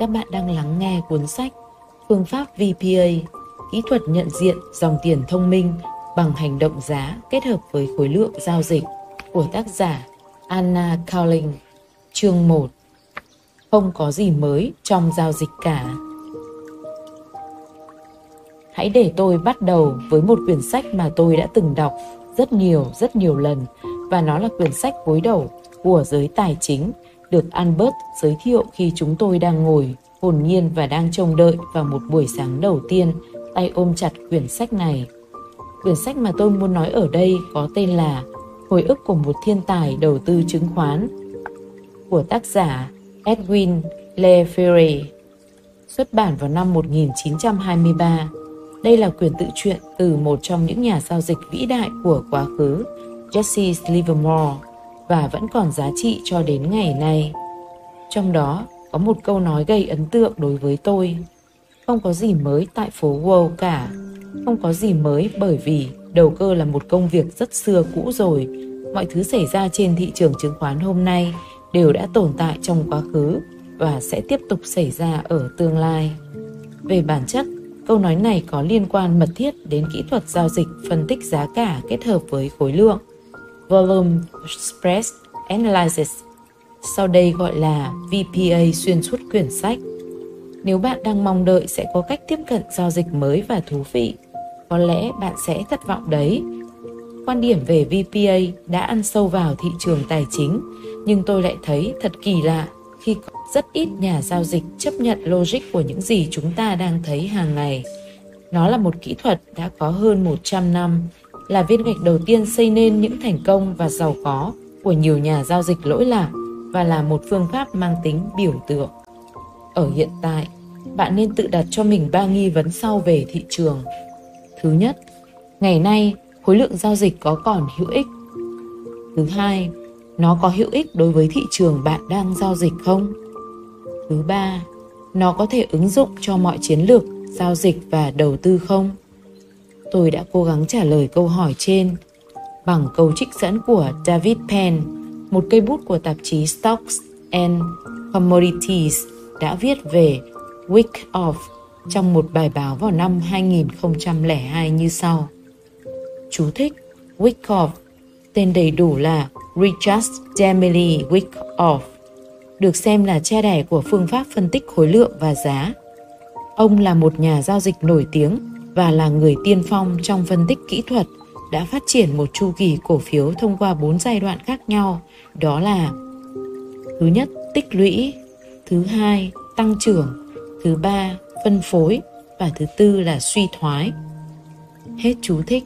Các bạn đang lắng nghe cuốn sách Phương pháp VPA, kỹ thuật nhận diện dòng tiền thông minh bằng hành động giá kết hợp với khối lượng giao dịch của tác giả Anna Cowling, chương 1. Không có gì mới trong giao dịch cả. Hãy để tôi bắt đầu với một quyển sách mà tôi đã từng đọc rất nhiều, rất nhiều lần và nó là quyển sách gối đầu của giới tài chính được Albert giới thiệu khi chúng tôi đang ngồi hồn nhiên và đang trông đợi vào một buổi sáng đầu tiên tay ôm chặt quyển sách này. Quyển sách mà tôi muốn nói ở đây có tên là Hồi ức của một thiên tài đầu tư chứng khoán của tác giả Edwin Lefebvre xuất bản vào năm 1923. Đây là quyển tự truyện từ một trong những nhà giao dịch vĩ đại của quá khứ, Jesse Livermore và vẫn còn giá trị cho đến ngày nay. Trong đó có một câu nói gây ấn tượng đối với tôi. Không có gì mới tại phố Wall cả. Không có gì mới bởi vì đầu cơ là một công việc rất xưa cũ rồi. Mọi thứ xảy ra trên thị trường chứng khoán hôm nay đều đã tồn tại trong quá khứ và sẽ tiếp tục xảy ra ở tương lai. Về bản chất, câu nói này có liên quan mật thiết đến kỹ thuật giao dịch phân tích giá cả kết hợp với khối lượng. Volume Spread Analysis, sau đây gọi là VPA xuyên suốt quyển sách. Nếu bạn đang mong đợi sẽ có cách tiếp cận giao dịch mới và thú vị, có lẽ bạn sẽ thất vọng đấy. Quan điểm về VPA đã ăn sâu vào thị trường tài chính, nhưng tôi lại thấy thật kỳ lạ khi có rất ít nhà giao dịch chấp nhận logic của những gì chúng ta đang thấy hàng ngày. Nó là một kỹ thuật đã có hơn 100 năm là viên gạch đầu tiên xây nên những thành công và giàu có của nhiều nhà giao dịch lỗi lạc và là một phương pháp mang tính biểu tượng. Ở hiện tại, bạn nên tự đặt cho mình ba nghi vấn sau về thị trường. Thứ nhất, ngày nay khối lượng giao dịch có còn hữu ích? Thứ hai, nó có hữu ích đối với thị trường bạn đang giao dịch không? Thứ ba, nó có thể ứng dụng cho mọi chiến lược giao dịch và đầu tư không? Tôi đã cố gắng trả lời câu hỏi trên bằng câu trích dẫn của David Penn, một cây bút của tạp chí Stocks and Commodities đã viết về Week Off trong một bài báo vào năm 2002 như sau. Chú thích Wyckoff, tên đầy đủ là Richard Demily Wyckoff, được xem là cha đẻ của phương pháp phân tích khối lượng và giá. Ông là một nhà giao dịch nổi tiếng và là người tiên phong trong phân tích kỹ thuật đã phát triển một chu kỳ cổ phiếu thông qua bốn giai đoạn khác nhau, đó là thứ nhất tích lũy, thứ hai tăng trưởng, thứ ba phân phối và thứ tư là suy thoái. Hết chú thích.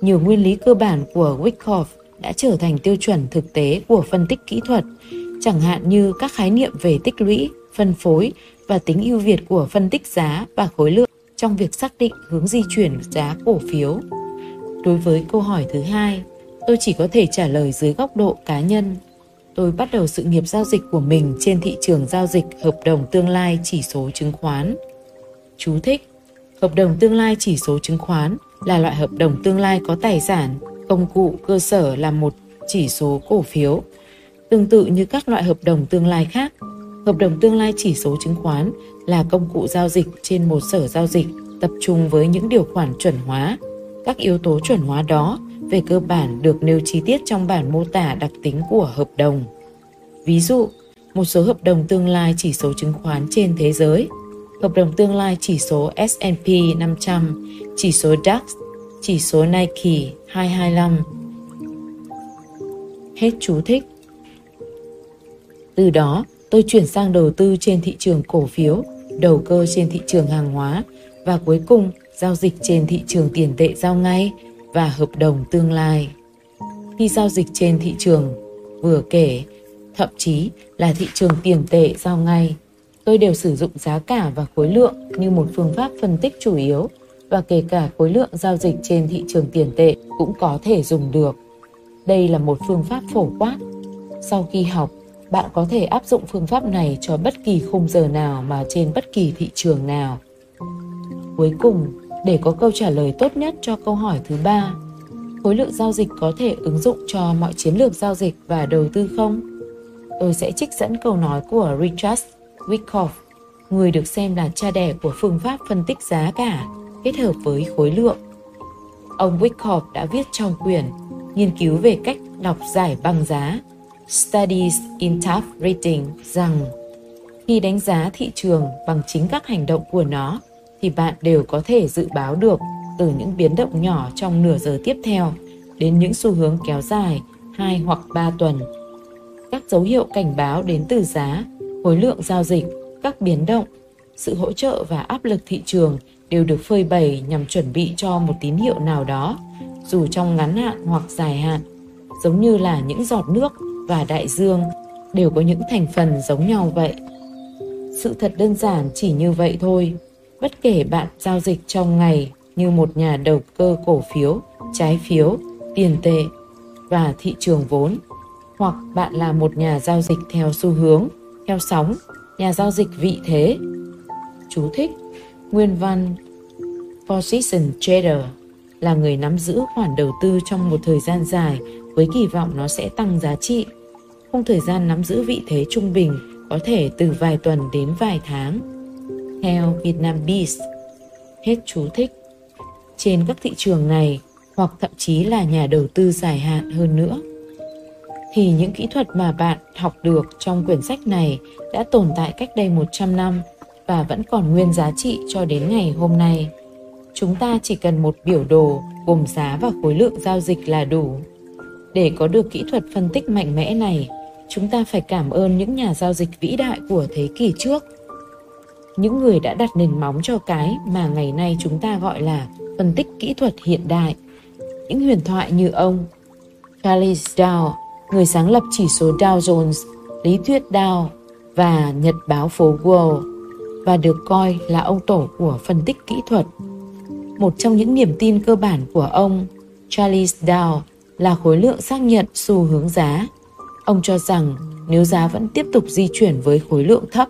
Nhiều nguyên lý cơ bản của Wyckoff đã trở thành tiêu chuẩn thực tế của phân tích kỹ thuật, chẳng hạn như các khái niệm về tích lũy, phân phối và tính ưu việt của phân tích giá và khối lượng trong việc xác định hướng di chuyển giá cổ phiếu. Đối với câu hỏi thứ hai, tôi chỉ có thể trả lời dưới góc độ cá nhân. Tôi bắt đầu sự nghiệp giao dịch của mình trên thị trường giao dịch hợp đồng tương lai chỉ số chứng khoán. Chú thích: Hợp đồng tương lai chỉ số chứng khoán là loại hợp đồng tương lai có tài sản, công cụ cơ sở là một chỉ số cổ phiếu. Tương tự như các loại hợp đồng tương lai khác, hợp đồng tương lai chỉ số chứng khoán là công cụ giao dịch trên một sở giao dịch tập trung với những điều khoản chuẩn hóa. Các yếu tố chuẩn hóa đó về cơ bản được nêu chi tiết trong bản mô tả đặc tính của hợp đồng. Ví dụ, một số hợp đồng tương lai chỉ số chứng khoán trên thế giới, hợp đồng tương lai chỉ số S&P 500, chỉ số DAX, chỉ số Nike 225. Hết chú thích. Từ đó, tôi chuyển sang đầu tư trên thị trường cổ phiếu đầu cơ trên thị trường hàng hóa và cuối cùng giao dịch trên thị trường tiền tệ giao ngay và hợp đồng tương lai. Khi giao dịch trên thị trường vừa kể, thậm chí là thị trường tiền tệ giao ngay, tôi đều sử dụng giá cả và khối lượng như một phương pháp phân tích chủ yếu và kể cả khối lượng giao dịch trên thị trường tiền tệ cũng có thể dùng được. Đây là một phương pháp phổ quát. Sau khi học, bạn có thể áp dụng phương pháp này cho bất kỳ khung giờ nào mà trên bất kỳ thị trường nào. Cuối cùng, để có câu trả lời tốt nhất cho câu hỏi thứ ba, khối lượng giao dịch có thể ứng dụng cho mọi chiến lược giao dịch và đầu tư không? Tôi sẽ trích dẫn câu nói của Richard Wyckoff, người được xem là cha đẻ của phương pháp phân tích giá cả kết hợp với khối lượng. Ông Wyckoff đã viết trong quyển nghiên cứu về cách đọc giải băng giá Studies in Tough Rating rằng khi đánh giá thị trường bằng chính các hành động của nó thì bạn đều có thể dự báo được từ những biến động nhỏ trong nửa giờ tiếp theo đến những xu hướng kéo dài 2 hoặc 3 tuần. Các dấu hiệu cảnh báo đến từ giá, khối lượng giao dịch, các biến động, sự hỗ trợ và áp lực thị trường đều được phơi bày nhằm chuẩn bị cho một tín hiệu nào đó, dù trong ngắn hạn hoặc dài hạn, giống như là những giọt nước và đại dương đều có những thành phần giống nhau vậy. Sự thật đơn giản chỉ như vậy thôi. Bất kể bạn giao dịch trong ngày như một nhà đầu cơ cổ phiếu, trái phiếu, tiền tệ và thị trường vốn, hoặc bạn là một nhà giao dịch theo xu hướng, theo sóng, nhà giao dịch vị thế. Chú thích Nguyên văn Position Trader là người nắm giữ khoản đầu tư trong một thời gian dài với kỳ vọng nó sẽ tăng giá trị. Khung thời gian nắm giữ vị thế trung bình có thể từ vài tuần đến vài tháng. Theo Vietnam Beast, hết chú thích. Trên các thị trường này, hoặc thậm chí là nhà đầu tư dài hạn hơn nữa, thì những kỹ thuật mà bạn học được trong quyển sách này đã tồn tại cách đây 100 năm và vẫn còn nguyên giá trị cho đến ngày hôm nay. Chúng ta chỉ cần một biểu đồ gồm giá và khối lượng giao dịch là đủ. Để có được kỹ thuật phân tích mạnh mẽ này, chúng ta phải cảm ơn những nhà giao dịch vĩ đại của thế kỷ trước. Những người đã đặt nền móng cho cái mà ngày nay chúng ta gọi là phân tích kỹ thuật hiện đại. Những huyền thoại như ông Charles Dow, người sáng lập chỉ số Dow Jones, lý thuyết Dow và nhật báo phố Wall và được coi là ông tổ của phân tích kỹ thuật. Một trong những niềm tin cơ bản của ông, Charles Dow, là khối lượng xác nhận xu hướng giá. Ông cho rằng nếu giá vẫn tiếp tục di chuyển với khối lượng thấp,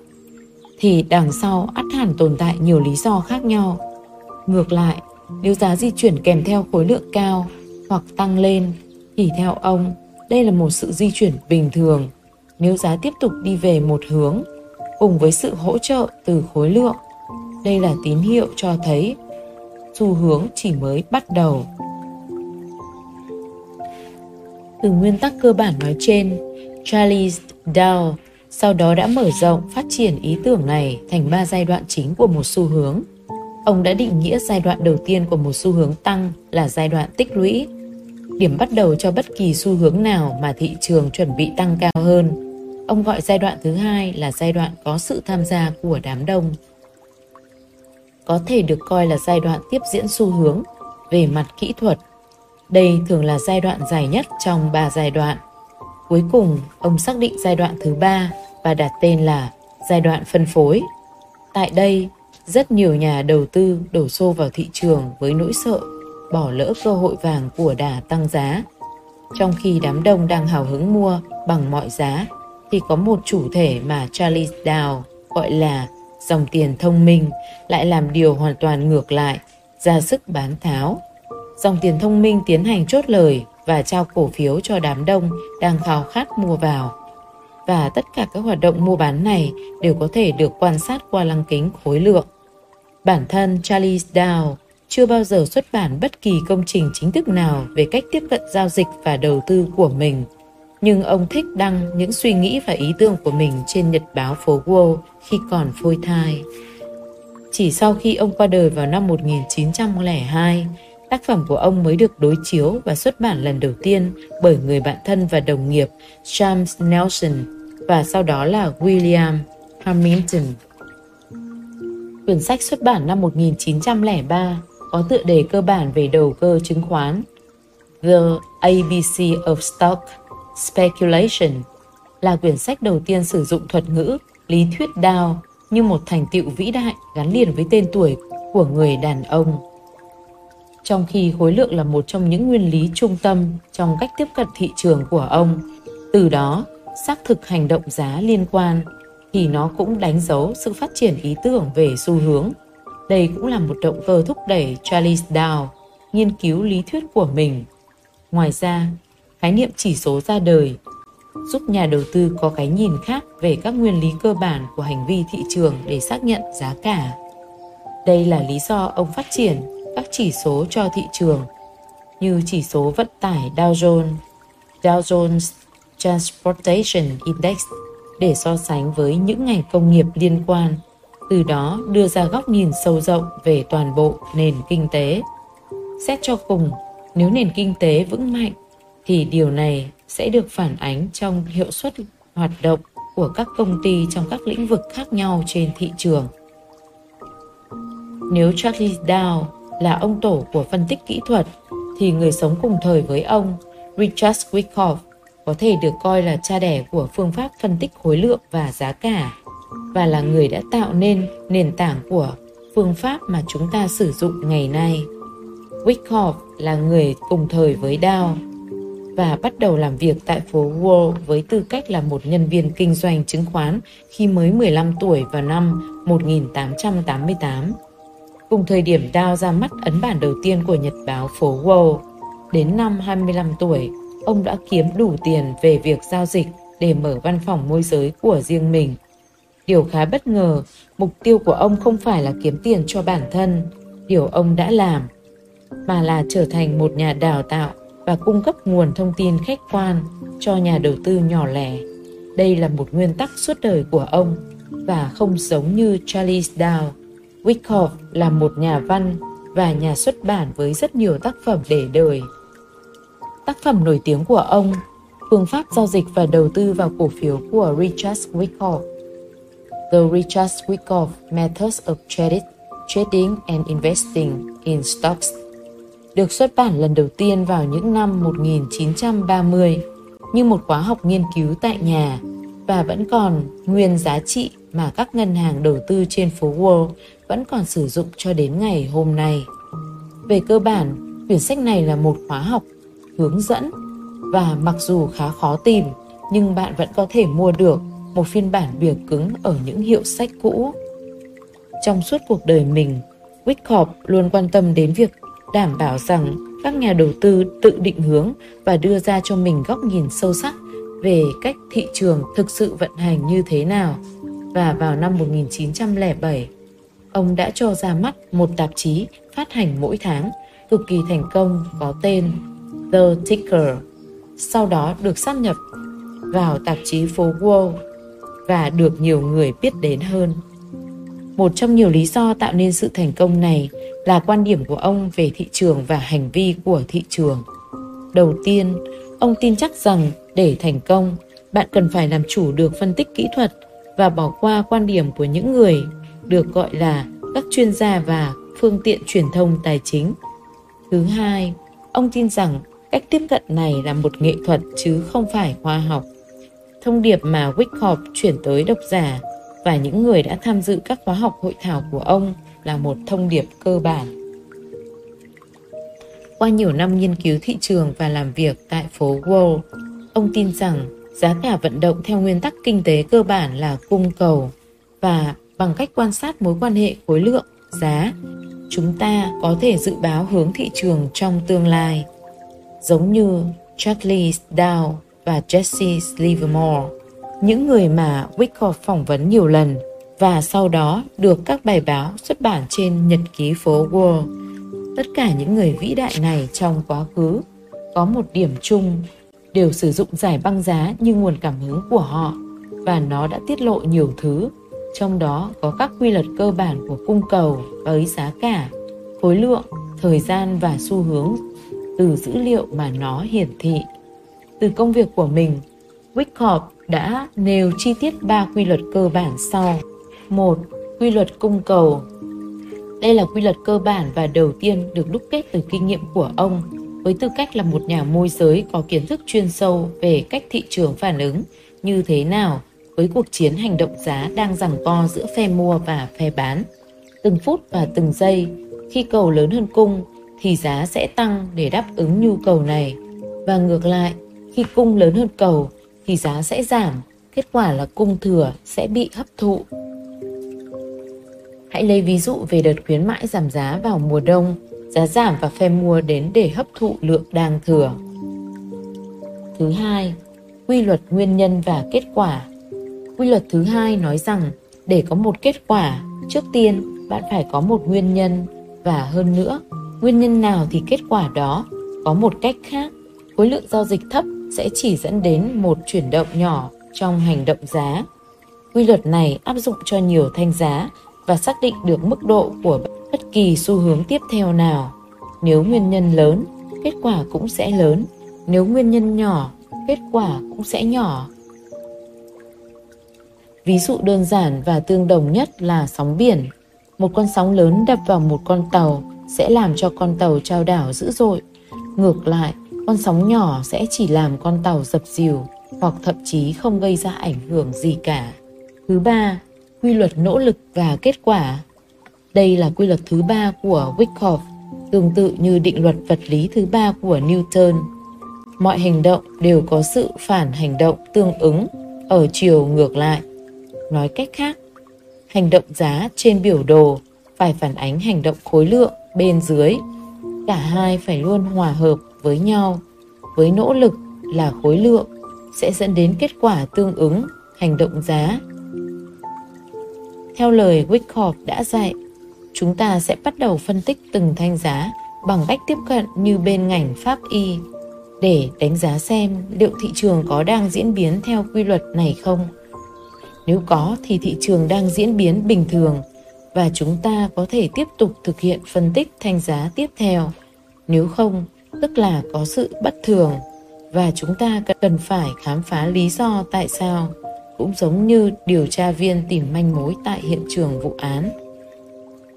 thì đằng sau ắt hẳn tồn tại nhiều lý do khác nhau. Ngược lại, nếu giá di chuyển kèm theo khối lượng cao hoặc tăng lên, thì theo ông, đây là một sự di chuyển bình thường. Nếu giá tiếp tục đi về một hướng cùng với sự hỗ trợ từ khối lượng. Đây là tín hiệu cho thấy xu hướng chỉ mới bắt đầu. Từ nguyên tắc cơ bản nói trên, Charles Dow sau đó đã mở rộng phát triển ý tưởng này thành ba giai đoạn chính của một xu hướng. Ông đã định nghĩa giai đoạn đầu tiên của một xu hướng tăng là giai đoạn tích lũy, điểm bắt đầu cho bất kỳ xu hướng nào mà thị trường chuẩn bị tăng cao hơn Ông gọi giai đoạn thứ hai là giai đoạn có sự tham gia của đám đông. Có thể được coi là giai đoạn tiếp diễn xu hướng về mặt kỹ thuật. Đây thường là giai đoạn dài nhất trong ba giai đoạn. Cuối cùng, ông xác định giai đoạn thứ ba và đặt tên là giai đoạn phân phối. Tại đây, rất nhiều nhà đầu tư đổ xô vào thị trường với nỗi sợ bỏ lỡ cơ hội vàng của đà tăng giá. Trong khi đám đông đang hào hứng mua bằng mọi giá thì có một chủ thể mà Charles Dow gọi là dòng tiền thông minh lại làm điều hoàn toàn ngược lại, ra sức bán tháo. Dòng tiền thông minh tiến hành chốt lời và trao cổ phiếu cho đám đông đang khao khát mua vào. Và tất cả các hoạt động mua bán này đều có thể được quan sát qua lăng kính khối lượng. Bản thân Charles Dow chưa bao giờ xuất bản bất kỳ công trình chính thức nào về cách tiếp cận giao dịch và đầu tư của mình – nhưng ông thích đăng những suy nghĩ và ý tưởng của mình trên nhật báo phố Wall khi còn phôi thai. Chỉ sau khi ông qua đời vào năm 1902, tác phẩm của ông mới được đối chiếu và xuất bản lần đầu tiên bởi người bạn thân và đồng nghiệp James Nelson và sau đó là William Hamilton. Quyển sách xuất bản năm 1903 có tựa đề cơ bản về đầu cơ chứng khoán, The ABC of Stock Speculation, là quyển sách đầu tiên sử dụng thuật ngữ lý thuyết đao như một thành tựu vĩ đại gắn liền với tên tuổi của người đàn ông. Trong khi khối lượng là một trong những nguyên lý trung tâm trong cách tiếp cận thị trường của ông, từ đó xác thực hành động giá liên quan thì nó cũng đánh dấu sự phát triển ý tưởng về xu hướng. Đây cũng là một động cơ thúc đẩy Charles Dow nghiên cứu lý thuyết của mình. Ngoài ra, khái niệm chỉ số ra đời. giúp nhà đầu tư có cái nhìn khác về các nguyên lý cơ bản của hành vi thị trường để xác nhận giá cả. Đây là lý do ông phát triển các chỉ số cho thị trường như chỉ số vận tải Dow Jones, Dow Jones Transportation Index để so sánh với những ngành công nghiệp liên quan, từ đó đưa ra góc nhìn sâu rộng về toàn bộ nền kinh tế. Xét cho cùng, nếu nền kinh tế vững mạnh thì điều này sẽ được phản ánh trong hiệu suất hoạt động của các công ty trong các lĩnh vực khác nhau trên thị trường. Nếu Charlie Dow là ông tổ của phân tích kỹ thuật thì người sống cùng thời với ông, Richard Wyckoff, có thể được coi là cha đẻ của phương pháp phân tích khối lượng và giá cả và là người đã tạo nên nền tảng của phương pháp mà chúng ta sử dụng ngày nay. Wyckoff là người cùng thời với Dow và bắt đầu làm việc tại phố Wall với tư cách là một nhân viên kinh doanh chứng khoán khi mới 15 tuổi vào năm 1888. Cùng thời điểm Dao ra mắt ấn bản đầu tiên của nhật báo phố Wall, đến năm 25 tuổi, ông đã kiếm đủ tiền về việc giao dịch để mở văn phòng môi giới của riêng mình. Điều khá bất ngờ, mục tiêu của ông không phải là kiếm tiền cho bản thân, điều ông đã làm, mà là trở thành một nhà đào tạo và cung cấp nguồn thông tin khách quan cho nhà đầu tư nhỏ lẻ. Đây là một nguyên tắc suốt đời của ông và không giống như Charles Dow. Wyckoff là một nhà văn và nhà xuất bản với rất nhiều tác phẩm để đời. Tác phẩm nổi tiếng của ông, phương pháp giao dịch và đầu tư vào cổ phiếu của Richard Wyckoff. The Richard Wyckoff Methods of Credit, Trading and Investing in Stocks được xuất bản lần đầu tiên vào những năm 1930 như một khóa học nghiên cứu tại nhà và vẫn còn nguyên giá trị mà các ngân hàng đầu tư trên phố Wall vẫn còn sử dụng cho đến ngày hôm nay. Về cơ bản, quyển sách này là một khóa học hướng dẫn và mặc dù khá khó tìm nhưng bạn vẫn có thể mua được một phiên bản bìa cứng ở những hiệu sách cũ. Trong suốt cuộc đời mình, Wickhop luôn quan tâm đến việc đảm bảo rằng các nhà đầu tư tự định hướng và đưa ra cho mình góc nhìn sâu sắc về cách thị trường thực sự vận hành như thế nào. Và vào năm 1907, ông đã cho ra mắt một tạp chí phát hành mỗi tháng cực kỳ thành công có tên The Ticker, sau đó được sáp nhập vào tạp chí phố Wall và được nhiều người biết đến hơn. Một trong nhiều lý do tạo nên sự thành công này là quan điểm của ông về thị trường và hành vi của thị trường. Đầu tiên, ông tin chắc rằng để thành công, bạn cần phải làm chủ được phân tích kỹ thuật và bỏ qua quan điểm của những người được gọi là các chuyên gia và phương tiện truyền thông tài chính. Thứ hai, ông tin rằng cách tiếp cận này là một nghệ thuật chứ không phải khoa học. Thông điệp mà Wyckoff chuyển tới độc giả và những người đã tham dự các khóa học hội thảo của ông là một thông điệp cơ bản. Qua nhiều năm nghiên cứu thị trường và làm việc tại phố Wall, ông tin rằng giá cả vận động theo nguyên tắc kinh tế cơ bản là cung cầu và bằng cách quan sát mối quan hệ khối lượng, giá, chúng ta có thể dự báo hướng thị trường trong tương lai. Giống như Charles Dow và Jesse Livermore, những người mà Wyckoff phỏng vấn nhiều lần và sau đó được các bài báo xuất bản trên nhật ký phố Wall. Tất cả những người vĩ đại này trong quá khứ có một điểm chung đều sử dụng giải băng giá như nguồn cảm hứng của họ và nó đã tiết lộ nhiều thứ trong đó có các quy luật cơ bản của cung cầu với giá cả, khối lượng, thời gian và xu hướng từ dữ liệu mà nó hiển thị. Từ công việc của mình Wickhop đã nêu chi tiết ba quy luật cơ bản sau. Một, quy luật cung cầu. Đây là quy luật cơ bản và đầu tiên được đúc kết từ kinh nghiệm của ông, với tư cách là một nhà môi giới có kiến thức chuyên sâu về cách thị trường phản ứng như thế nào với cuộc chiến hành động giá đang giằng co giữa phe mua và phe bán. Từng phút và từng giây, khi cầu lớn hơn cung thì giá sẽ tăng để đáp ứng nhu cầu này. Và ngược lại, khi cung lớn hơn cầu thì giá sẽ giảm, kết quả là cung thừa sẽ bị hấp thụ. Hãy lấy ví dụ về đợt khuyến mãi giảm giá vào mùa đông, giá giảm và phe mua đến để hấp thụ lượng đang thừa. Thứ hai, quy luật nguyên nhân và kết quả. Quy luật thứ hai nói rằng để có một kết quả, trước tiên bạn phải có một nguyên nhân và hơn nữa, nguyên nhân nào thì kết quả đó có một cách khác. Khối lượng giao dịch thấp sẽ chỉ dẫn đến một chuyển động nhỏ trong hành động giá. Quy luật này áp dụng cho nhiều thanh giá và xác định được mức độ của bất kỳ xu hướng tiếp theo nào. Nếu nguyên nhân lớn, kết quả cũng sẽ lớn. Nếu nguyên nhân nhỏ, kết quả cũng sẽ nhỏ. Ví dụ đơn giản và tương đồng nhất là sóng biển. Một con sóng lớn đập vào một con tàu sẽ làm cho con tàu trao đảo dữ dội. Ngược lại, con sóng nhỏ sẽ chỉ làm con tàu dập dìu hoặc thậm chí không gây ra ảnh hưởng gì cả. Thứ ba, quy luật nỗ lực và kết quả. Đây là quy luật thứ ba của Wyckoff, tương tự như định luật vật lý thứ ba của Newton. Mọi hành động đều có sự phản hành động tương ứng ở chiều ngược lại. Nói cách khác, hành động giá trên biểu đồ phải phản ánh hành động khối lượng bên dưới. Cả hai phải luôn hòa hợp với nhau. Với nỗ lực là khối lượng sẽ dẫn đến kết quả tương ứng hành động giá theo lời Wyckoff đã dạy, chúng ta sẽ bắt đầu phân tích từng thanh giá bằng cách tiếp cận như bên ngành pháp y để đánh giá xem liệu thị trường có đang diễn biến theo quy luật này không. Nếu có thì thị trường đang diễn biến bình thường và chúng ta có thể tiếp tục thực hiện phân tích thanh giá tiếp theo. Nếu không, tức là có sự bất thường và chúng ta cần phải khám phá lý do tại sao cũng giống như điều tra viên tìm manh mối tại hiện trường vụ án.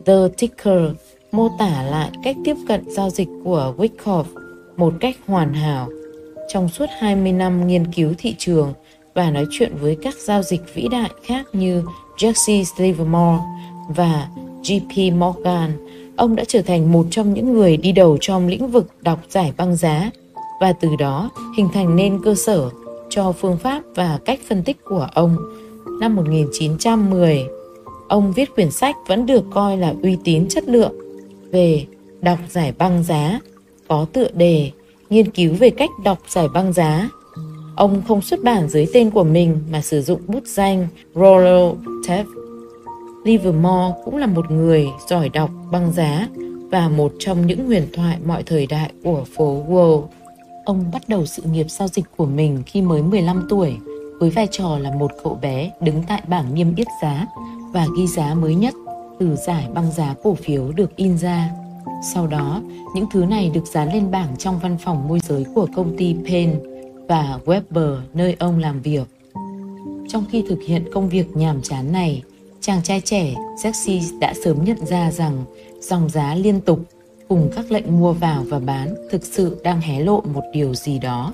The Ticker mô tả lại cách tiếp cận giao dịch của Wyckoff một cách hoàn hảo. Trong suốt 20 năm nghiên cứu thị trường và nói chuyện với các giao dịch vĩ đại khác như Jesse Livermore và JP Morgan, ông đã trở thành một trong những người đi đầu trong lĩnh vực đọc giải băng giá và từ đó hình thành nên cơ sở cho phương pháp và cách phân tích của ông. Năm 1910, ông viết quyển sách vẫn được coi là uy tín chất lượng về đọc giải băng giá, có tựa đề nghiên cứu về cách đọc giải băng giá. Ông không xuất bản dưới tên của mình mà sử dụng bút danh Rollo Taft. Livermore cũng là một người giỏi đọc băng giá và một trong những huyền thoại mọi thời đại của phố Wall. Ông bắt đầu sự nghiệp giao dịch của mình khi mới 15 tuổi với vai trò là một cậu bé đứng tại bảng niêm yết giá và ghi giá mới nhất từ giải băng giá cổ phiếu được in ra. Sau đó, những thứ này được dán lên bảng trong văn phòng môi giới của công ty Penn và Weber nơi ông làm việc. Trong khi thực hiện công việc nhàm chán này, chàng trai trẻ Jesse đã sớm nhận ra rằng dòng giá liên tục cùng các lệnh mua vào và bán thực sự đang hé lộ một điều gì đó.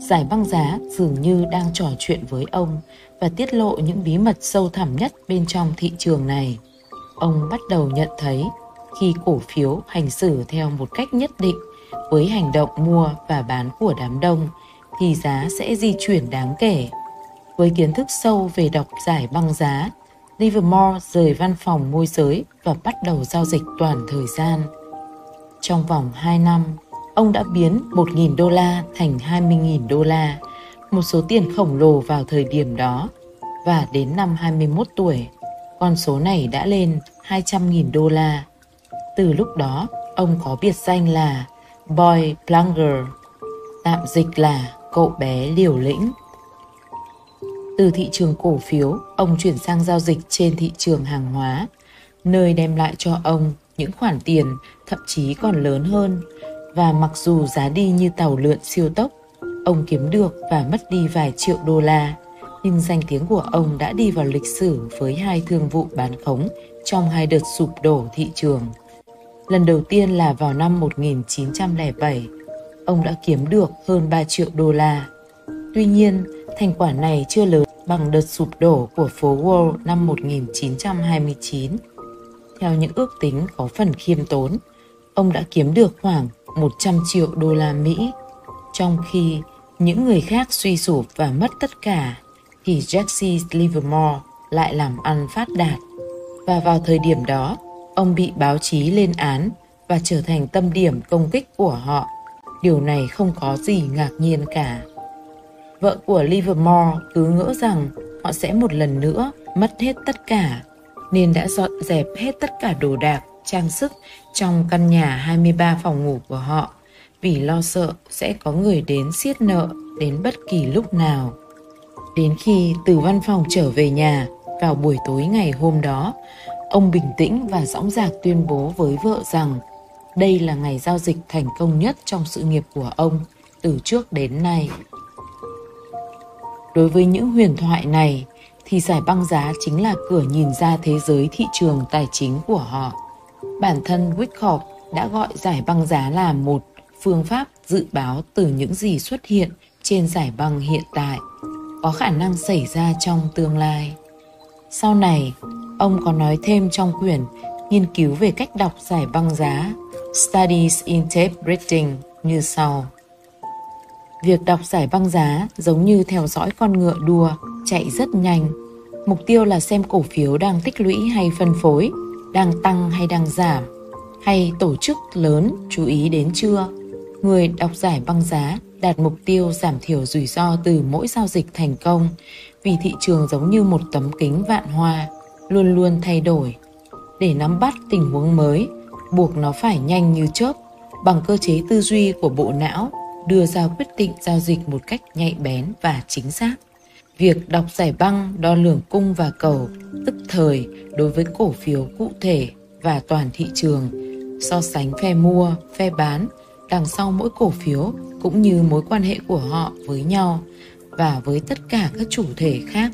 Giải băng giá dường như đang trò chuyện với ông và tiết lộ những bí mật sâu thẳm nhất bên trong thị trường này. Ông bắt đầu nhận thấy khi cổ phiếu hành xử theo một cách nhất định với hành động mua và bán của đám đông thì giá sẽ di chuyển đáng kể. Với kiến thức sâu về đọc giải băng giá, Livermore rời văn phòng môi giới và bắt đầu giao dịch toàn thời gian. Trong vòng 2 năm, ông đã biến 1.000 đô la thành 20.000 đô la, một số tiền khổng lồ vào thời điểm đó. Và đến năm 21 tuổi, con số này đã lên 200.000 đô la. Từ lúc đó, ông có biệt danh là Boy Plunger, tạm dịch là cậu bé liều lĩnh. Từ thị trường cổ phiếu, ông chuyển sang giao dịch trên thị trường hàng hóa, nơi đem lại cho ông những khoản tiền thậm chí còn lớn hơn và mặc dù giá đi như tàu lượn siêu tốc, ông kiếm được và mất đi vài triệu đô la, nhưng danh tiếng của ông đã đi vào lịch sử với hai thương vụ bán khống trong hai đợt sụp đổ thị trường. Lần đầu tiên là vào năm 1907, ông đã kiếm được hơn 3 triệu đô la. Tuy nhiên, thành quả này chưa lớn bằng đợt sụp đổ của phố Wall năm 1929. Theo những ước tính có phần khiêm tốn, ông đã kiếm được khoảng 100 triệu đô la Mỹ, trong khi những người khác suy sụp và mất tất cả thì Jesse Livermore lại làm ăn phát đạt. Và vào thời điểm đó, ông bị báo chí lên án và trở thành tâm điểm công kích của họ. Điều này không có gì ngạc nhiên cả. Vợ của Livermore cứ ngỡ rằng họ sẽ một lần nữa mất hết tất cả, nên đã dọn dẹp hết tất cả đồ đạc, trang sức trong căn nhà 23 phòng ngủ của họ vì lo sợ sẽ có người đến siết nợ đến bất kỳ lúc nào. Đến khi từ văn phòng trở về nhà vào buổi tối ngày hôm đó, ông bình tĩnh và dõng dạc tuyên bố với vợ rằng đây là ngày giao dịch thành công nhất trong sự nghiệp của ông từ trước đến nay. Đối với những huyền thoại này thì giải băng giá chính là cửa nhìn ra thế giới thị trường tài chính của họ. Bản thân Wyckoff đã gọi giải băng giá là một phương pháp dự báo từ những gì xuất hiện trên giải băng hiện tại có khả năng xảy ra trong tương lai. Sau này, ông có nói thêm trong quyển nghiên cứu về cách đọc giải băng giá Studies in Tape Reading như sau. Việc đọc giải băng giá giống như theo dõi con ngựa đua chạy rất nhanh. Mục tiêu là xem cổ phiếu đang tích lũy hay phân phối, đang tăng hay đang giảm, hay tổ chức lớn chú ý đến chưa. Người đọc giải băng giá đạt mục tiêu giảm thiểu rủi ro từ mỗi giao dịch thành công vì thị trường giống như một tấm kính vạn hoa, luôn luôn thay đổi. Để nắm bắt tình huống mới, buộc nó phải nhanh như chớp bằng cơ chế tư duy của bộ não đưa ra quyết định giao dịch một cách nhạy bén và chính xác. Việc đọc giải băng đo lường cung và cầu tức thời đối với cổ phiếu cụ thể và toàn thị trường, so sánh phe mua, phe bán đằng sau mỗi cổ phiếu cũng như mối quan hệ của họ với nhau và với tất cả các chủ thể khác.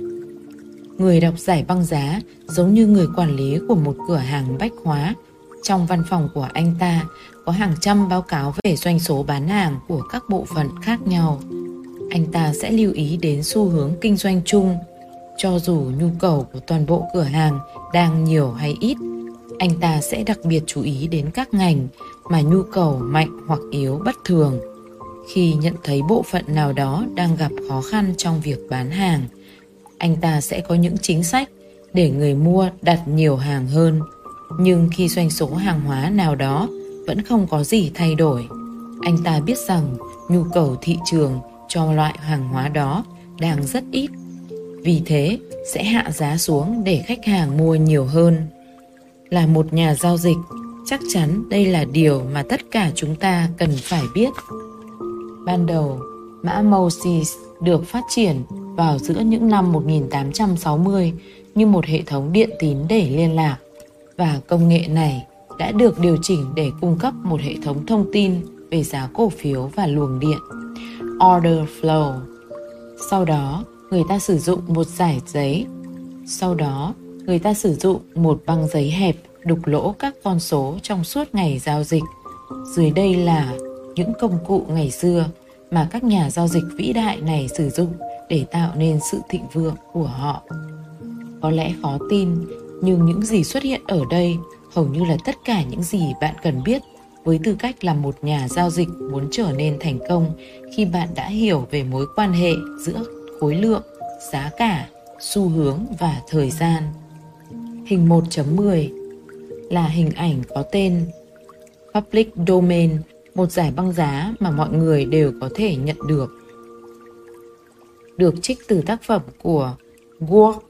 Người đọc giải băng giá giống như người quản lý của một cửa hàng bách hóa. Trong văn phòng của anh ta có hàng trăm báo cáo về doanh số bán hàng của các bộ phận khác nhau. Anh ta sẽ lưu ý đến xu hướng kinh doanh chung, cho dù nhu cầu của toàn bộ cửa hàng đang nhiều hay ít. Anh ta sẽ đặc biệt chú ý đến các ngành mà nhu cầu mạnh hoặc yếu bất thường khi nhận thấy bộ phận nào đó đang gặp khó khăn trong việc bán hàng anh ta sẽ có những chính sách để người mua đặt nhiều hàng hơn nhưng khi doanh số hàng hóa nào đó vẫn không có gì thay đổi, anh ta biết rằng nhu cầu thị trường cho loại hàng hóa đó đang rất ít. Vì thế sẽ hạ giá xuống để khách hàng mua nhiều hơn. Là một nhà giao dịch, chắc chắn đây là điều mà tất cả chúng ta cần phải biết. Ban đầu, mã Moses được phát triển vào giữa những năm 1860 như một hệ thống điện tín để liên lạc và công nghệ này đã được điều chỉnh để cung cấp một hệ thống thông tin về giá cổ phiếu và luồng điện order flow. Sau đó, người ta sử dụng một giải giấy. Sau đó, người ta sử dụng một băng giấy hẹp đục lỗ các con số trong suốt ngày giao dịch. Dưới đây là những công cụ ngày xưa mà các nhà giao dịch vĩ đại này sử dụng để tạo nên sự thịnh vượng của họ. Có lẽ khó tin, nhưng những gì xuất hiện ở đây hầu như là tất cả những gì bạn cần biết với tư cách là một nhà giao dịch muốn trở nên thành công khi bạn đã hiểu về mối quan hệ giữa khối lượng, giá cả, xu hướng và thời gian. Hình 1.10 là hình ảnh có tên Public Domain, một giải băng giá mà mọi người đều có thể nhận được. Được trích từ tác phẩm của Work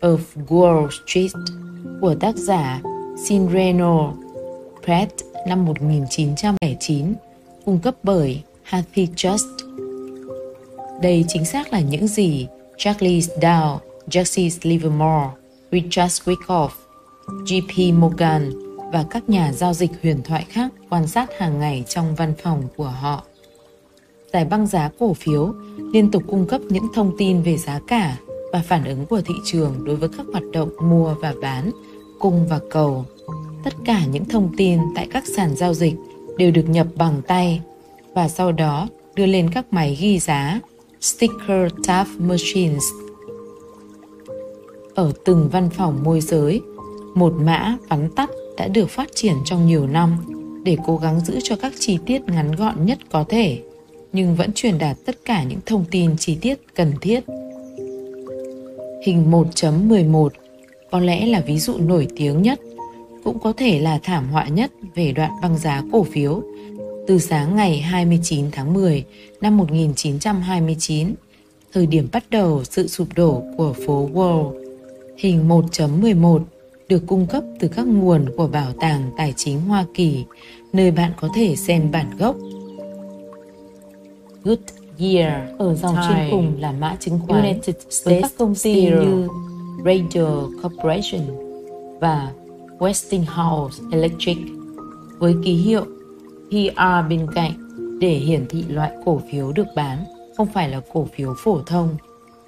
of Wall Street của tác giả Sinreno Pratt năm 1909, cung cấp bởi Hathi Just. Đây chính xác là những gì Charles Dow, Jesse Livermore, Richard Wyckoff JP Morgan và các nhà giao dịch huyền thoại khác quan sát hàng ngày trong văn phòng của họ. Giải băng giá cổ phiếu liên tục cung cấp những thông tin về giá cả và phản ứng của thị trường đối với các hoạt động mua và bán, cung và cầu. Tất cả những thông tin tại các sàn giao dịch đều được nhập bằng tay và sau đó đưa lên các máy ghi giá sticker tap machines ở từng văn phòng môi giới một mã vắn tắt đã được phát triển trong nhiều năm để cố gắng giữ cho các chi tiết ngắn gọn nhất có thể, nhưng vẫn truyền đạt tất cả những thông tin chi tiết cần thiết. Hình 1.11 có lẽ là ví dụ nổi tiếng nhất, cũng có thể là thảm họa nhất về đoạn băng giá cổ phiếu từ sáng ngày 29 tháng 10 năm 1929 thời điểm bắt đầu sự sụp đổ của phố Wall. Hình 1.11 được cung cấp từ các nguồn của Bảo tàng Tài chính Hoa Kỳ, nơi bạn có thể xem bản gốc. Good Year ở dòng trên cùng là mã chứng khoán United States với các công ty như Radio Corporation và Westinghouse Electric với ký hiệu PR bên cạnh để hiển thị loại cổ phiếu được bán. Không phải là cổ phiếu phổ thông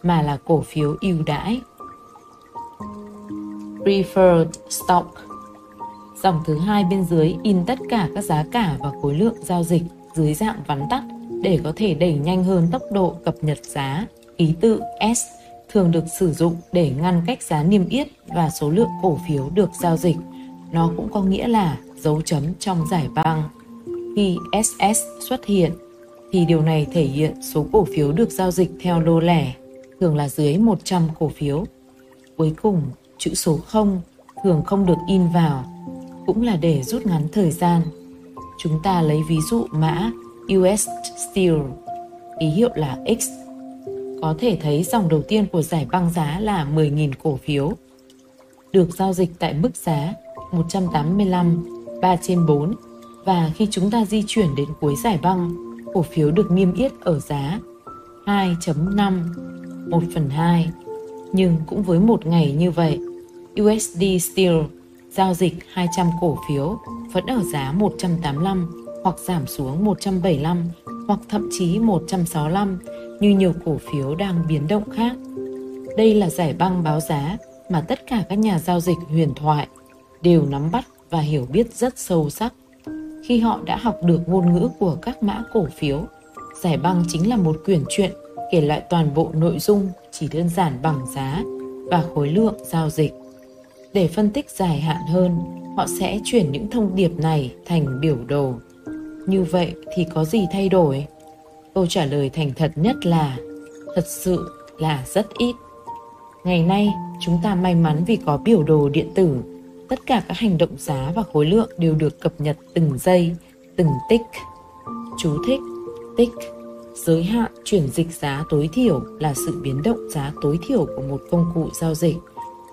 mà là cổ phiếu ưu đãi. Preferred Stock. Dòng thứ hai bên dưới in tất cả các giá cả và khối lượng giao dịch dưới dạng vắn tắt để có thể đẩy nhanh hơn tốc độ cập nhật giá. Ký tự S thường được sử dụng để ngăn cách giá niêm yết và số lượng cổ phiếu được giao dịch. Nó cũng có nghĩa là dấu chấm trong giải băng. Khi SS xuất hiện, thì điều này thể hiện số cổ phiếu được giao dịch theo lô lẻ, thường là dưới 100 cổ phiếu. Cuối cùng, chữ số 0 thường không được in vào, cũng là để rút ngắn thời gian. Chúng ta lấy ví dụ mã US Steel, ký hiệu là X. Có thể thấy dòng đầu tiên của giải băng giá là 10.000 cổ phiếu, được giao dịch tại mức giá 185 3 trên 4 và khi chúng ta di chuyển đến cuối giải băng, cổ phiếu được niêm yết ở giá 2.5 1 phần 2 nhưng cũng với một ngày như vậy, USD Steel giao dịch 200 cổ phiếu vẫn ở giá 185 hoặc giảm xuống 175 hoặc thậm chí 165 như nhiều cổ phiếu đang biến động khác. Đây là giải băng báo giá mà tất cả các nhà giao dịch huyền thoại đều nắm bắt và hiểu biết rất sâu sắc. Khi họ đã học được ngôn ngữ của các mã cổ phiếu, giải băng chính là một quyển truyện kể lại toàn bộ nội dung chỉ đơn giản bằng giá và khối lượng giao dịch. Để phân tích dài hạn hơn, họ sẽ chuyển những thông điệp này thành biểu đồ. Như vậy thì có gì thay đổi? Câu trả lời thành thật nhất là thật sự là rất ít. Ngày nay, chúng ta may mắn vì có biểu đồ điện tử. Tất cả các hành động giá và khối lượng đều được cập nhật từng giây, từng tích. Chú thích, tích, giới hạn chuyển dịch giá tối thiểu là sự biến động giá tối thiểu của một công cụ giao dịch.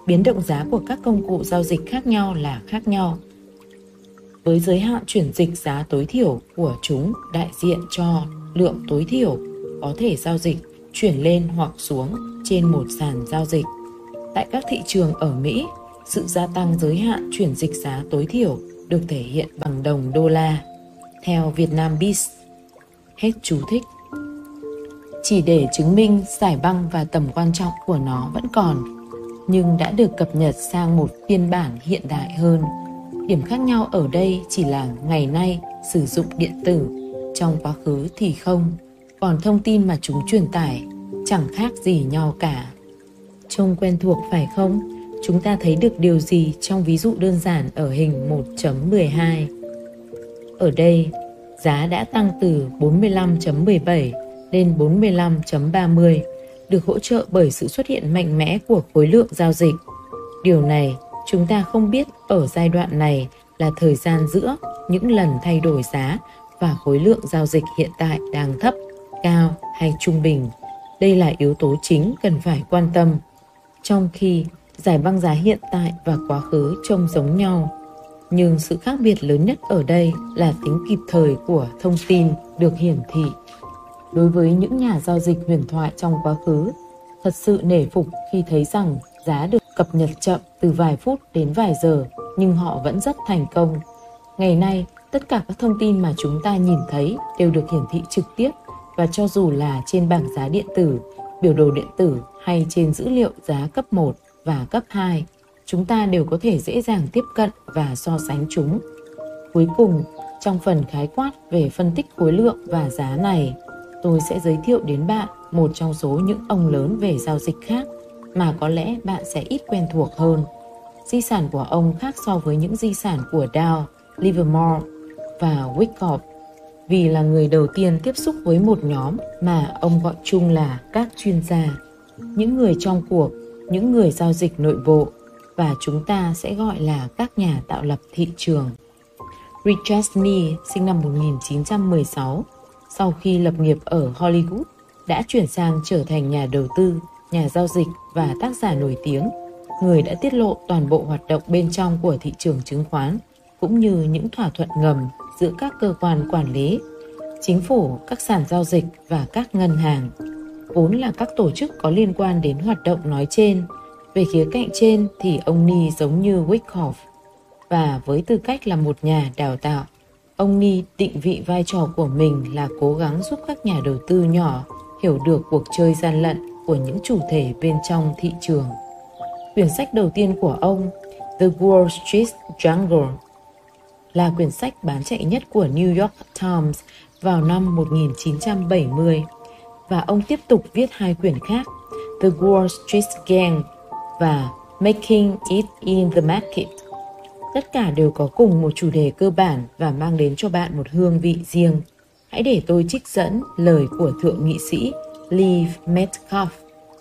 Biến động giá của các công cụ giao dịch khác nhau là khác nhau với giới hạn chuyển dịch giá tối thiểu của chúng đại diện cho lượng tối thiểu có thể giao dịch chuyển lên hoặc xuống trên một sàn giao dịch. Tại các thị trường ở Mỹ, sự gia tăng giới hạn chuyển dịch giá tối thiểu được thể hiện bằng đồng đô la. Theo Vietnam Biz, hết chú thích. Chỉ để chứng minh giải băng và tầm quan trọng của nó vẫn còn, nhưng đã được cập nhật sang một phiên bản hiện đại hơn Điểm khác nhau ở đây chỉ là ngày nay sử dụng điện tử, trong quá khứ thì không. Còn thông tin mà chúng truyền tải chẳng khác gì nhau cả. Trông quen thuộc phải không? Chúng ta thấy được điều gì trong ví dụ đơn giản ở hình 1.12? Ở đây, giá đã tăng từ 45.17 lên 45.30, được hỗ trợ bởi sự xuất hiện mạnh mẽ của khối lượng giao dịch. Điều này chúng ta không biết ở giai đoạn này là thời gian giữa những lần thay đổi giá và khối lượng giao dịch hiện tại đang thấp, cao hay trung bình. Đây là yếu tố chính cần phải quan tâm. Trong khi giải băng giá hiện tại và quá khứ trông giống nhau, nhưng sự khác biệt lớn nhất ở đây là tính kịp thời của thông tin được hiển thị. Đối với những nhà giao dịch huyền thoại trong quá khứ, thật sự nể phục khi thấy rằng giá được cập nhật chậm từ vài phút đến vài giờ nhưng họ vẫn rất thành công. Ngày nay, tất cả các thông tin mà chúng ta nhìn thấy đều được hiển thị trực tiếp và cho dù là trên bảng giá điện tử, biểu đồ điện tử hay trên dữ liệu giá cấp 1 và cấp 2, chúng ta đều có thể dễ dàng tiếp cận và so sánh chúng. Cuối cùng, trong phần khái quát về phân tích khối lượng và giá này, tôi sẽ giới thiệu đến bạn một trong số những ông lớn về giao dịch khác mà có lẽ bạn sẽ ít quen thuộc hơn. Di sản của ông khác so với những di sản của Dow, Livermore và Wyckoff vì là người đầu tiên tiếp xúc với một nhóm mà ông gọi chung là các chuyên gia, những người trong cuộc, những người giao dịch nội bộ và chúng ta sẽ gọi là các nhà tạo lập thị trường. Richard Mee sinh năm 1916, sau khi lập nghiệp ở Hollywood, đã chuyển sang trở thành nhà đầu tư, nhà giao dịch và tác giả nổi tiếng, người đã tiết lộ toàn bộ hoạt động bên trong của thị trường chứng khoán, cũng như những thỏa thuận ngầm giữa các cơ quan quản lý, chính phủ, các sàn giao dịch và các ngân hàng, vốn là các tổ chức có liên quan đến hoạt động nói trên. Về khía cạnh trên thì ông Ni giống như Wyckoff, và với tư cách là một nhà đào tạo, ông Ni định vị vai trò của mình là cố gắng giúp các nhà đầu tư nhỏ hiểu được cuộc chơi gian lận của những chủ thể bên trong thị trường. Quyển sách đầu tiên của ông, The Wall Street Jungle, là quyển sách bán chạy nhất của New York Times vào năm 1970 và ông tiếp tục viết hai quyển khác, The Wall Street Gang và Making It in the Market. Tất cả đều có cùng một chủ đề cơ bản và mang đến cho bạn một hương vị riêng. Hãy để tôi trích dẫn lời của thượng nghị sĩ Lee Metcalf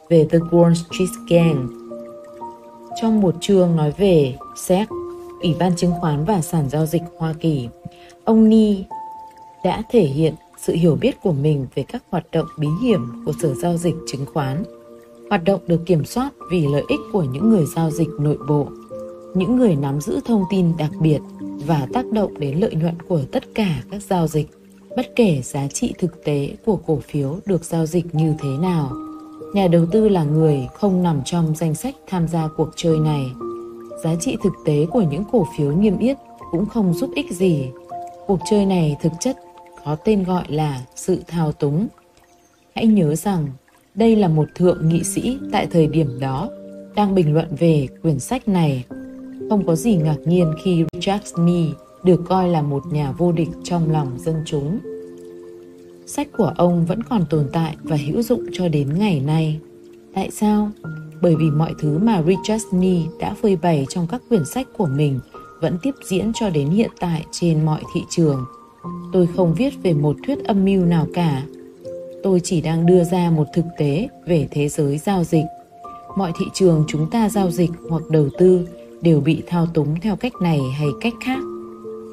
về The Wall Street Gang. Trong một chương nói về SEC, Ủy ban chứng khoán và sản giao dịch Hoa Kỳ, ông Ni đã thể hiện sự hiểu biết của mình về các hoạt động bí hiểm của Sở Giao dịch Chứng khoán. Hoạt động được kiểm soát vì lợi ích của những người giao dịch nội bộ, những người nắm giữ thông tin đặc biệt và tác động đến lợi nhuận của tất cả các giao dịch, bất kể giá trị thực tế của cổ phiếu được giao dịch như thế nào. Nhà đầu tư là người không nằm trong danh sách tham gia cuộc chơi này. Giá trị thực tế của những cổ phiếu niêm yết cũng không giúp ích gì. Cuộc chơi này thực chất có tên gọi là sự thao túng. Hãy nhớ rằng, đây là một thượng nghị sĩ tại thời điểm đó đang bình luận về quyển sách này. Không có gì ngạc nhiên khi Richard Smith được coi là một nhà vô địch trong lòng dân chúng. Sách của ông vẫn còn tồn tại và hữu dụng cho đến ngày nay. Tại sao? Bởi vì mọi thứ mà Richard Nee đã phơi bày trong các quyển sách của mình vẫn tiếp diễn cho đến hiện tại trên mọi thị trường tôi không viết về một thuyết âm mưu nào cả tôi chỉ đang đưa ra một thực tế về thế giới giao dịch mọi thị trường chúng ta giao dịch hoặc đầu tư đều bị thao túng theo cách này hay cách khác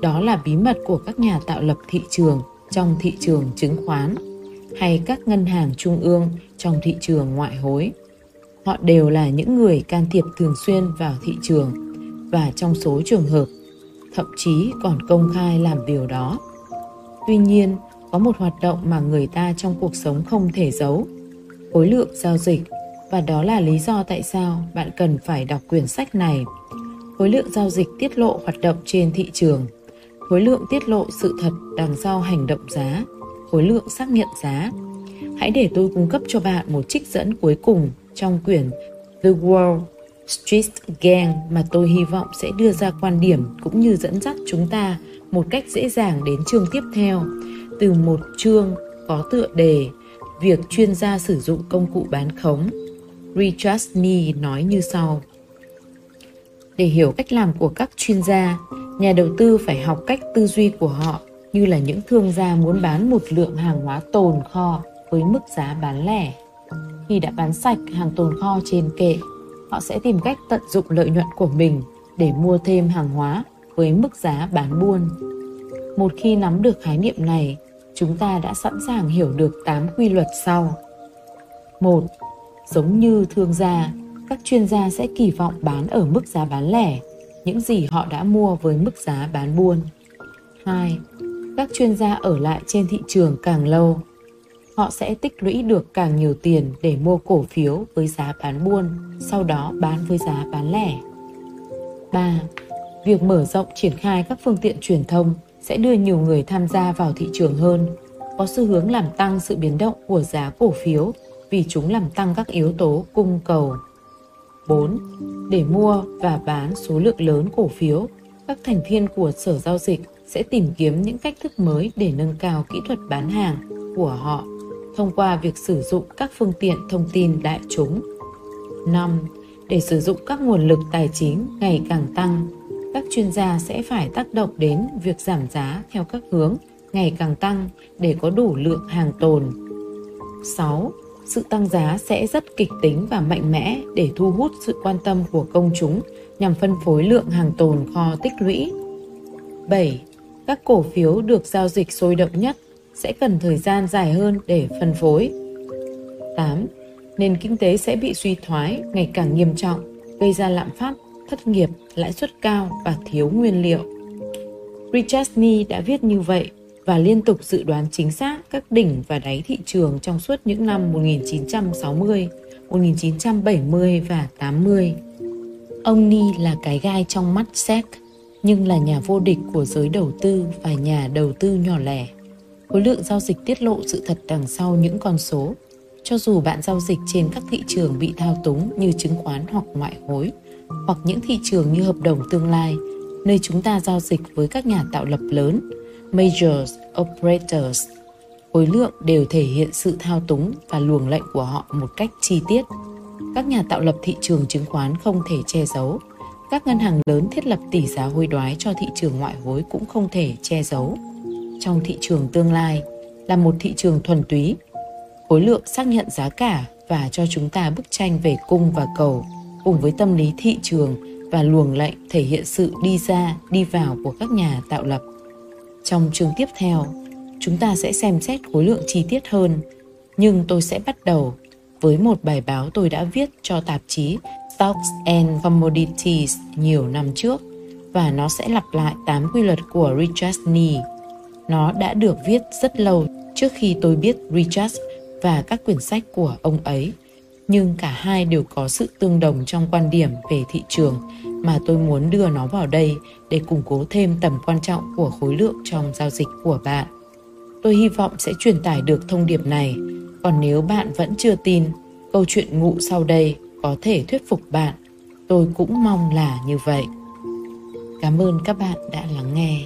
đó là bí mật của các nhà tạo lập thị trường trong thị trường chứng khoán hay các ngân hàng trung ương trong thị trường ngoại hối. Họ đều là những người can thiệp thường xuyên vào thị trường và trong số trường hợp thậm chí còn công khai làm điều đó. Tuy nhiên, có một hoạt động mà người ta trong cuộc sống không thể giấu, khối lượng giao dịch. Và đó là lý do tại sao bạn cần phải đọc quyển sách này. Khối lượng giao dịch tiết lộ hoạt động trên thị trường, khối lượng tiết lộ sự thật đằng sau hành động giá, khối lượng xác nhận giá. Hãy để tôi cung cấp cho bạn một trích dẫn cuối cùng trong quyển The Wall Street Gang mà tôi hy vọng sẽ đưa ra quan điểm cũng như dẫn dắt chúng ta một cách dễ dàng đến chương tiếp theo từ một chương có tựa đề Việc chuyên gia sử dụng công cụ bán khống. Richard Nee nói như sau. Để hiểu cách làm của các chuyên gia, nhà đầu tư phải học cách tư duy của họ như là những thương gia muốn bán một lượng hàng hóa tồn kho với mức giá bán lẻ. Khi đã bán sạch hàng tồn kho trên kệ, họ sẽ tìm cách tận dụng lợi nhuận của mình để mua thêm hàng hóa với mức giá bán buôn. Một khi nắm được khái niệm này, chúng ta đã sẵn sàng hiểu được 8 quy luật sau. 1. Giống như thương gia, các chuyên gia sẽ kỳ vọng bán ở mức giá bán lẻ những gì họ đã mua với mức giá bán buôn. 2. Các chuyên gia ở lại trên thị trường càng lâu, họ sẽ tích lũy được càng nhiều tiền để mua cổ phiếu với giá bán buôn, sau đó bán với giá bán lẻ. 3 việc mở rộng triển khai các phương tiện truyền thông sẽ đưa nhiều người tham gia vào thị trường hơn, có xu hướng làm tăng sự biến động của giá cổ phiếu vì chúng làm tăng các yếu tố cung cầu. 4. Để mua và bán số lượng lớn cổ phiếu, các thành viên của sở giao dịch sẽ tìm kiếm những cách thức mới để nâng cao kỹ thuật bán hàng của họ thông qua việc sử dụng các phương tiện thông tin đại chúng. 5. Để sử dụng các nguồn lực tài chính ngày càng tăng các chuyên gia sẽ phải tác động đến việc giảm giá theo các hướng ngày càng tăng để có đủ lượng hàng tồn. 6. Sự tăng giá sẽ rất kịch tính và mạnh mẽ để thu hút sự quan tâm của công chúng nhằm phân phối lượng hàng tồn kho tích lũy. 7. Các cổ phiếu được giao dịch sôi động nhất sẽ cần thời gian dài hơn để phân phối. 8. Nền kinh tế sẽ bị suy thoái ngày càng nghiêm trọng, gây ra lạm phát, thất nghiệp, lãi suất cao và thiếu nguyên liệu. Richard Nee đã viết như vậy và liên tục dự đoán chính xác các đỉnh và đáy thị trường trong suốt những năm 1960, 1970 và 80. Ông Ni là cái gai trong mắt SEC, nhưng là nhà vô địch của giới đầu tư và nhà đầu tư nhỏ lẻ. Khối lượng giao dịch tiết lộ sự thật đằng sau những con số. Cho dù bạn giao dịch trên các thị trường bị thao túng như chứng khoán hoặc ngoại hối, hoặc những thị trường như hợp đồng tương lai, nơi chúng ta giao dịch với các nhà tạo lập lớn, majors, operators, khối lượng đều thể hiện sự thao túng và luồng lệnh của họ một cách chi tiết. Các nhà tạo lập thị trường chứng khoán không thể che giấu. Các ngân hàng lớn thiết lập tỷ giá hối đoái cho thị trường ngoại hối cũng không thể che giấu. Trong thị trường tương lai là một thị trường thuần túy, khối lượng xác nhận giá cả và cho chúng ta bức tranh về cung và cầu cùng với tâm lý thị trường và luồng lệnh thể hiện sự đi ra, đi vào của các nhà tạo lập. Trong chương tiếp theo, chúng ta sẽ xem xét khối lượng chi tiết hơn, nhưng tôi sẽ bắt đầu với một bài báo tôi đã viết cho tạp chí Stocks and Commodities nhiều năm trước và nó sẽ lặp lại 8 quy luật của Richard Nee. Nó đã được viết rất lâu trước khi tôi biết Richard và các quyển sách của ông ấy, nhưng cả hai đều có sự tương đồng trong quan điểm về thị trường mà tôi muốn đưa nó vào đây để củng cố thêm tầm quan trọng của khối lượng trong giao dịch của bạn. Tôi hy vọng sẽ truyền tải được thông điệp này, còn nếu bạn vẫn chưa tin, câu chuyện ngụ sau đây có thể thuyết phục bạn. Tôi cũng mong là như vậy. Cảm ơn các bạn đã lắng nghe.